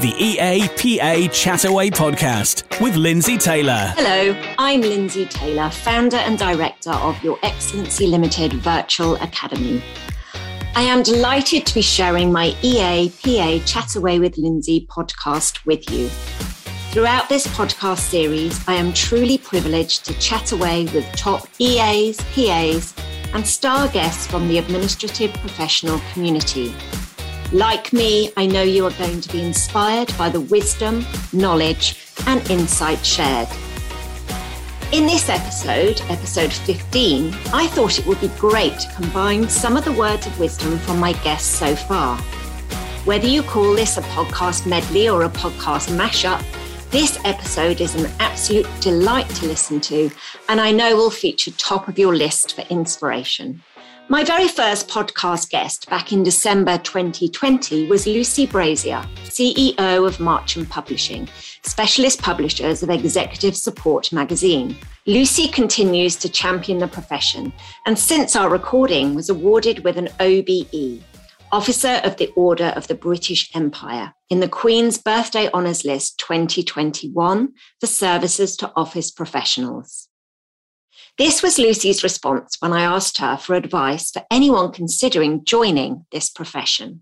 the EAPA Chataway podcast with Lindsay Taylor. Hello, I'm Lindsay Taylor, founder and director of Your Excellency Limited Virtual Academy. I am delighted to be sharing my EAPA Chataway with Lindsay podcast with you. Throughout this podcast series, I am truly privileged to chat away with top EAs, PAs, and star guests from the administrative professional community. Like me, I know you are going to be inspired by the wisdom, knowledge, and insight shared. In this episode, episode 15, I thought it would be great to combine some of the words of wisdom from my guests so far. Whether you call this a podcast medley or a podcast mashup, this episode is an absolute delight to listen to, and I know will feature top of your list for inspiration. My very first podcast guest back in December 2020 was Lucy Brazier, CEO of Marchmont Publishing, specialist publishers of Executive Support magazine. Lucy continues to champion the profession and since our recording was awarded with an OBE, Officer of the Order of the British Empire in the Queen's Birthday Honours List 2021 for services to office professionals. This was Lucy's response when I asked her for advice for anyone considering joining this profession.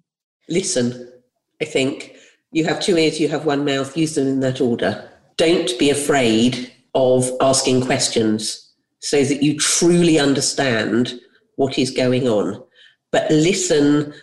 Listen, I think you have two ears, you have one mouth, use them in that order. Don't be afraid of asking questions so that you truly understand what is going on. But listen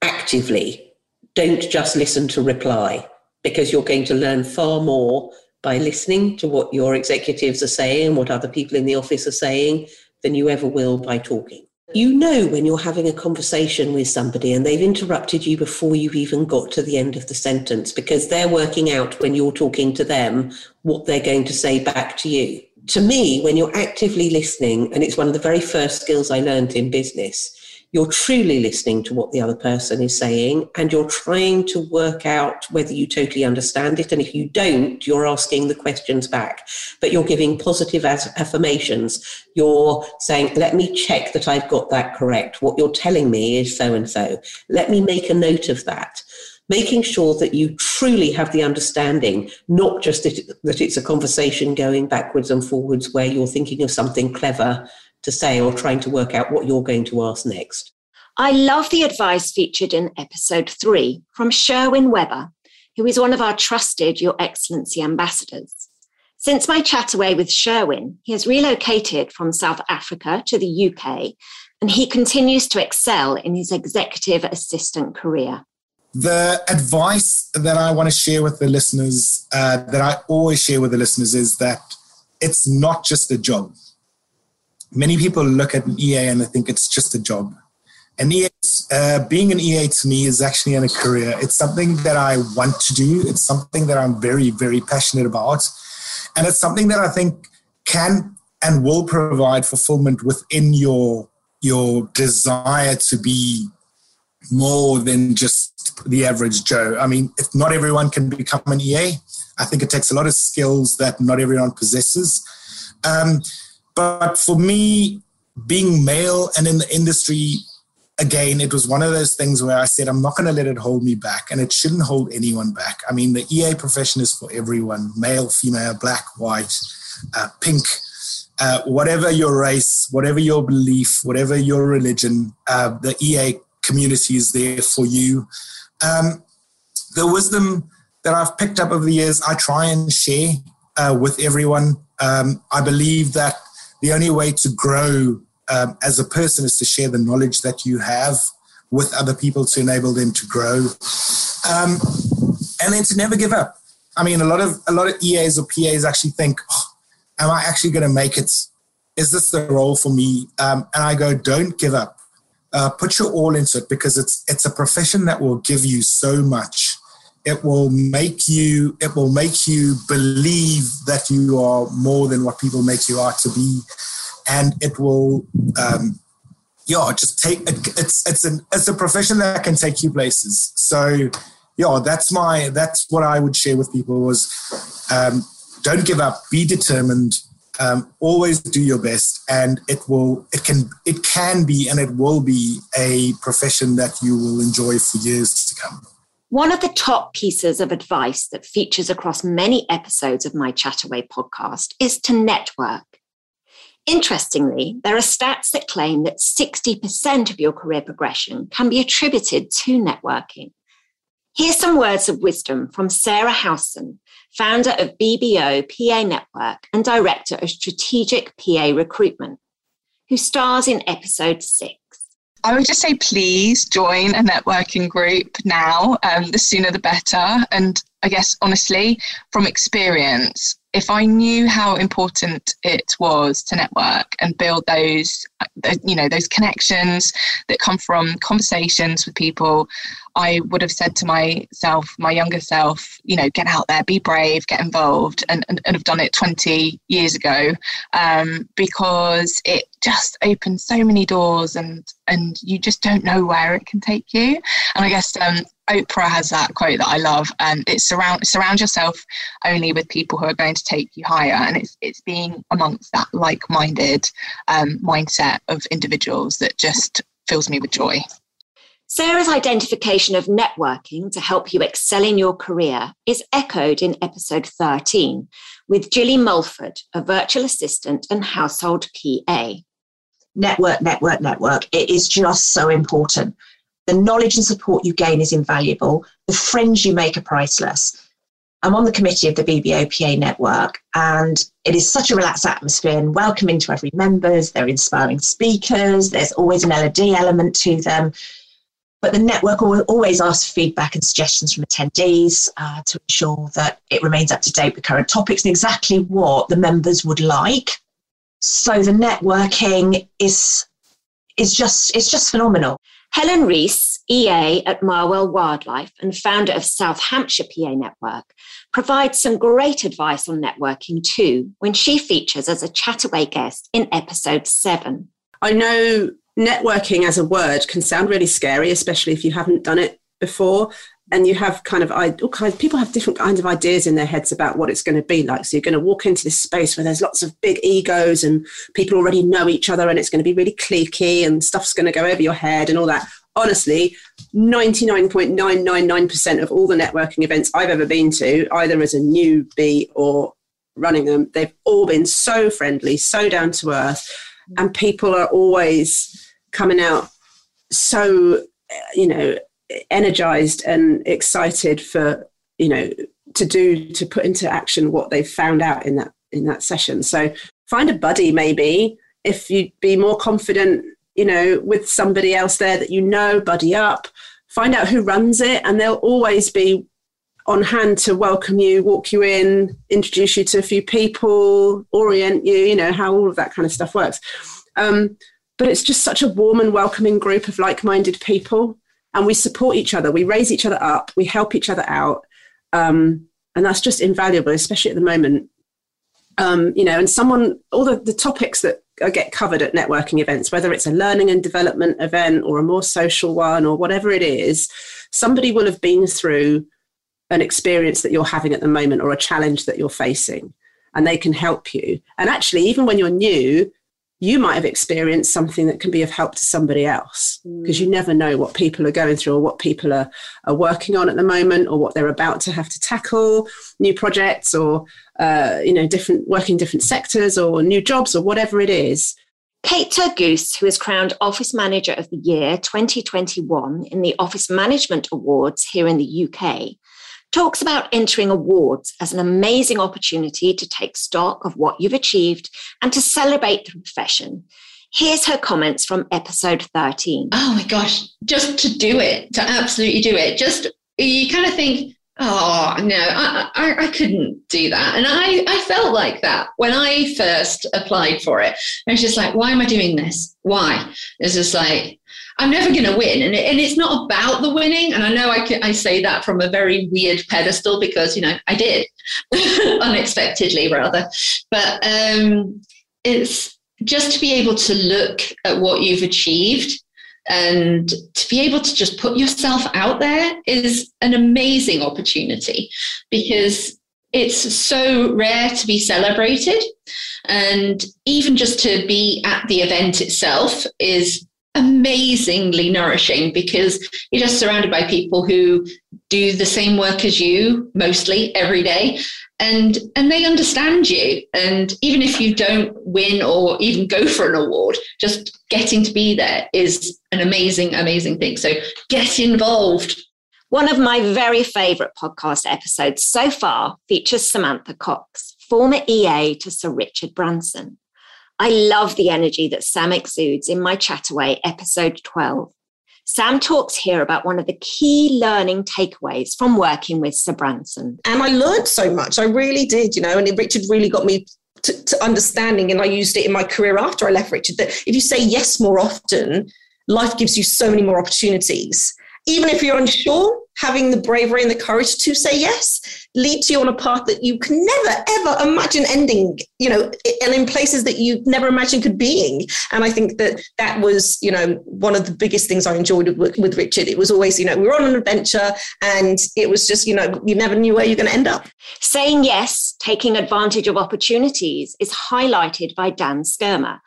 actively. Don't just listen to reply because you're going to learn far more by listening to what your executives are saying, and what other people in the office are saying, than you ever will by talking. You know when you're having a conversation with somebody and they've interrupted you before you've even got to the end of the sentence because they're working out when you're talking to them what they're going to say back to you. To me, when you're actively listening, and it's one of the very first skills I learned in business, you're truly listening to what the other person is saying and you're trying to work out whether you totally understand it. And if you don't, you're asking the questions back, but you're giving positive affirmations. You're saying, let me check that I've got that correct. What you're telling me is so and so. Let me make a note of that making sure that you truly have the understanding, not just that, that it's a conversation going backwards and forwards where you're thinking of something clever to say or trying to work out what you're going to ask next. I love the advice featured in episode three from Sherwin Webber, who is one of our trusted Your Excellency ambassadors. Since my chat away with Sherwin, he has relocated from South Africa to the UK and he continues to excel in his executive assistant career. The advice that I want to share with the listeners, uh, that I always share with the listeners, is that it's not just a job many people look at an EA and they think it's just a job. And EA, uh, being an EA to me is actually a career. It's something that I want to do. It's something that I'm very, very passionate about. And it's something that I think can and will provide fulfillment within your, your desire to be more than just the average Joe. I mean, if not everyone can become an EA, I think it takes a lot of skills that not everyone possesses. Um, but for me, being male and in the industry, again, it was one of those things where I said, I'm not going to let it hold me back, and it shouldn't hold anyone back. I mean, the EA profession is for everyone male, female, black, white, uh, pink, uh, whatever your race, whatever your belief, whatever your religion, uh, the EA community is there for you. Um, the wisdom that I've picked up over the years, I try and share uh, with everyone. Um, I believe that the only way to grow um, as a person is to share the knowledge that you have with other people to enable them to grow, um, and then to never give up. I mean, a lot of a lot of EAs or PAs actually think, oh, "Am I actually going to make it? Is this the role for me?" Um, and I go, "Don't give up. Uh, put your all into it because it's it's a profession that will give you so much." It will make you it will make you believe that you are more than what people make you out to be. And it will um, yeah just take it's it's an it's a profession that can take you places. So yeah that's my that's what i would share with people was um, don't give up. Be determined. Um, always do your best. And it will it can it can be and it will be a profession that you will enjoy for years to come One of the top pieces of advice that features across many episodes of my Chataway podcast is to network. Interestingly, there are stats that claim that 60% of your career progression can be attributed to networking. Here's some words of wisdom from Sarah Howson, founder of BBO PA Network and director of strategic PA recruitment, who stars in episode six. I would just say, please join a networking group now. Um, the sooner the better. And I guess, honestly, from experience, if I knew how important it was to network and build those, you know, those connections that come from conversations with people, I would have said to myself, my younger self, you know, get out there, be brave, get involved, and, and, and have done it 20 years ago um, because it just opens so many doors and, and you just don't know where it can take you. And I guess um, Oprah has that quote that I love, and it's surround surround yourself only with people who are going to take you higher, and it's it's being amongst that like-minded um, mindset of individuals that just fills me with joy. Sarah's identification of networking to help you excel in your career is echoed in episode 13 with Jilly Mulford, a virtual assistant and household PA. Network, network, network. It is just so important. The knowledge and support you gain is invaluable. The friends you make are priceless. I'm on the committee of the BBOPA network, and it is such a relaxed atmosphere and welcoming to every members. They're inspiring speakers. There's always an L&D element to them. But the network always ask for feedback and suggestions from attendees uh, to ensure that it remains up to date with current topics and exactly what the members would like. So the networking is is just it's just phenomenal. Helen Rees, EA at Marwell Wildlife and founder of South Hampshire PA Network, provides some great advice on networking too when she features as a chataway guest in episode seven. I know networking as a word can sound really scary, especially if you haven't done it before and you have kind of all kinds people have different kinds of ideas in their heads about what it's going to be like. So you're going to walk into this space where there's lots of big egos and people already know each other and it's going to be really cliquey and stuff's going to go over your head and all that. Honestly 99.999% of all the networking events i've ever been to either as a newbie or running them they've all been so friendly so down to earth. Mm. And people are always coming out so eh, you know energized and excited for you know to do to put into action what they've found out in that in that session. So find a buddy maybe if you'd be more confident you know with somebody else there that you know buddy up find out who runs it and they'll always be on hand to welcome you walk you in introduce you to a few people orient you you know how all of that kind of stuff works. Um, but it's just such a warm and welcoming group of like-minded people and we support each other. We raise each other up. We help each other out. Um, and that's just invaluable especially at the moment. Um, you know and someone all the, the topics that get covered at networking events whether it's a learning and development event or a more social one or whatever it is somebody will have been through an experience that you're having at the moment or a challenge that you're facing and they can help you. And actually even when you're new you might have experienced something that can be of help to somebody else because mm. you never know what people are going through or what people are, are working on at the moment or what they're about to have to tackle new projects or uh, you know different working different sectors or new jobs or whatever it is Kate Turgoose, who is crowned Office Manager of the Year 2021 in the Office Management Awards here in the UK, talks about entering awards as an amazing opportunity to take stock of what you've achieved and to celebrate the profession. Here's her comments from episode 13. Oh my gosh, just to do it, to absolutely do it. Just, you kind of think, oh no, I, I, I couldn't do that. And I, I felt like that when I first applied for it. I was just like, why am I doing this? Why? It's just like, I'm never going to win. And, it, and it's not about the winning. And I know I, can, I say that from a very weird pedestal because, you know, I did unexpectedly rather. But um, it's just to be able to look at what you've achieved and to be able to just put yourself out there is an amazing opportunity because it's so rare to be celebrated. And even just to be at the event itself is amazingly nourishing because you're just surrounded by people who do the same work as you mostly every day and and they understand you. And even if you don't win or even go for an award just getting to be there is an amazing amazing thing. So get involved. One of my very favorite podcast episodes so far features samantha cox former ea to sir richard branson i love the energy that sam exudes in my chataway episode 12 Sam talks here about one of the key learning takeaways from working with Sir Branson. And I learned so much. I really did, you know, and Richard really got me to, to, understanding, and I used it in my career after I left Richard, that if you say yes more often, life gives you so many more opportunities. Even if you're unsure, having the bravery and the courage to say yes leads you on a path that you can never ever imagine ending you know and in places that you never imagined could being. And i think that that was you know one of the biggest things i enjoyed with, with richard. It was always you know we were on an adventure and it was just you know you never knew where you're going to end up. Saying yes taking advantage of opportunities is highlighted by dan skirmer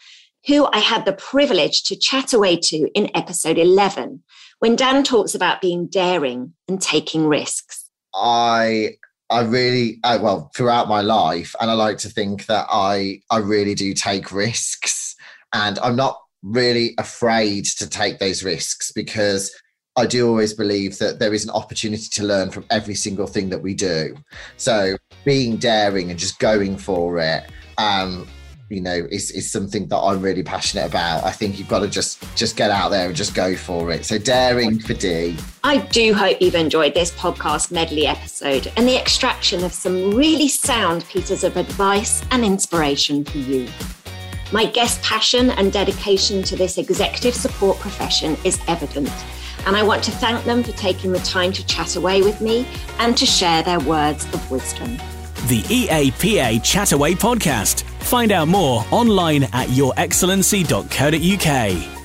who I had the privilege to chat away to in episode 11 when Dan talks about being daring and taking risks? I I really uh, well throughout my life, and I like to think that I I really do take risks, and I'm not really afraid to take those risks because I do always believe that there is an opportunity to learn from every single thing that we do. So being daring and just going for it um, you know is, is something that i'm really passionate about. I think you've got to just just get out there and just go for it. So daring for d. I do hope you've enjoyed this podcast medley episode and the extraction of some really sound pieces of advice and inspiration for you. My guest passion and dedication to this executive support profession is evident and I want to thank them for taking the time to chat away with me and to share their words of wisdom. The EAPA Chataway podcast. Find out more online at yourexcellency.co.uk.